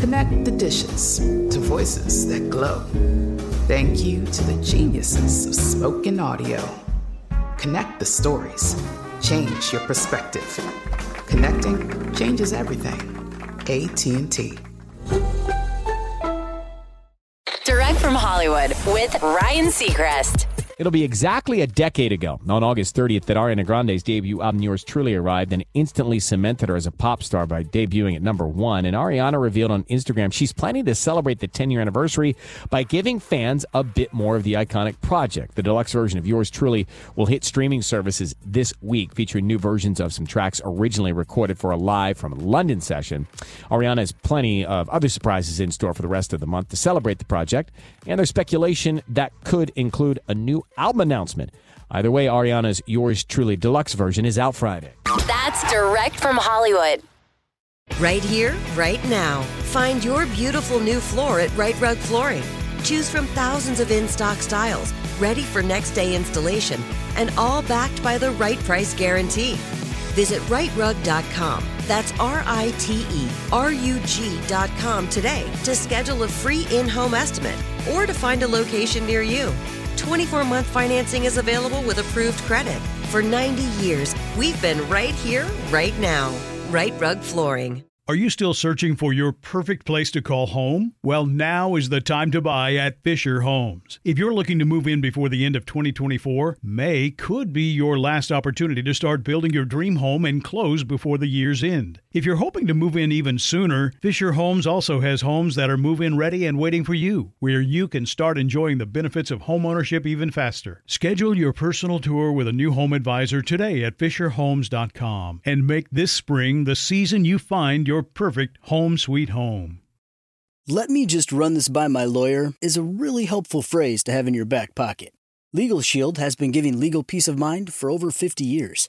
Connect the dishes to voices that glow. Thank you to the geniuses of spoken audio. Connect the stories. Change your perspective. Connecting changes everything. AT&T. Direct from Hollywood with Ryan Seacrest. It'll be exactly a decade ago, on August 30th, that Ariana Grande's debut album Yours Truly arrived and instantly cemented her as a pop star by debuting at number one. And Ariana revealed on Instagram she's planning to celebrate the 10 year anniversary by giving fans a bit more of the iconic project. The deluxe version of Yours Truly will hit streaming services this week, featuring new versions of some tracks originally recorded for a live from London session. Ariana has plenty of other surprises in store for the rest of the month to celebrate the project, and there's speculation that could include a new album announcement. Either way, Ariana's Yours Truly Deluxe version is out Friday. That's direct from Hollywood. Right here, right now. Find your beautiful new floor at Rite Rug Flooring. Choose from thousands of in stock styles, ready for next day installation, and all backed by the right price guarantee. Visit riterug.com. That's R I T E R U G.com today to schedule a free in home estimate or to find a location near you. 24 month financing is available with approved credit. For 90 years, we've been right here, right now. Rite Rug Flooring. Are you still searching for your perfect place to call home? Well, now is the time to buy at Fisher Homes. If you're looking to move in before the end of 2024, May could be your last opportunity to start building your dream home and close before the year's end. If you're hoping to move in even sooner, Fisher Homes also has homes that are move in ready and waiting for you, where you can start enjoying the benefits of homeownership even faster. Schedule your personal tour with a new home advisor today at FisherHomes.com and make this spring the season you find your perfect home sweet home. Let me just run this by my lawyer is a really helpful phrase to have in your back pocket. Legal Shield has been giving legal peace of mind for over 50 years.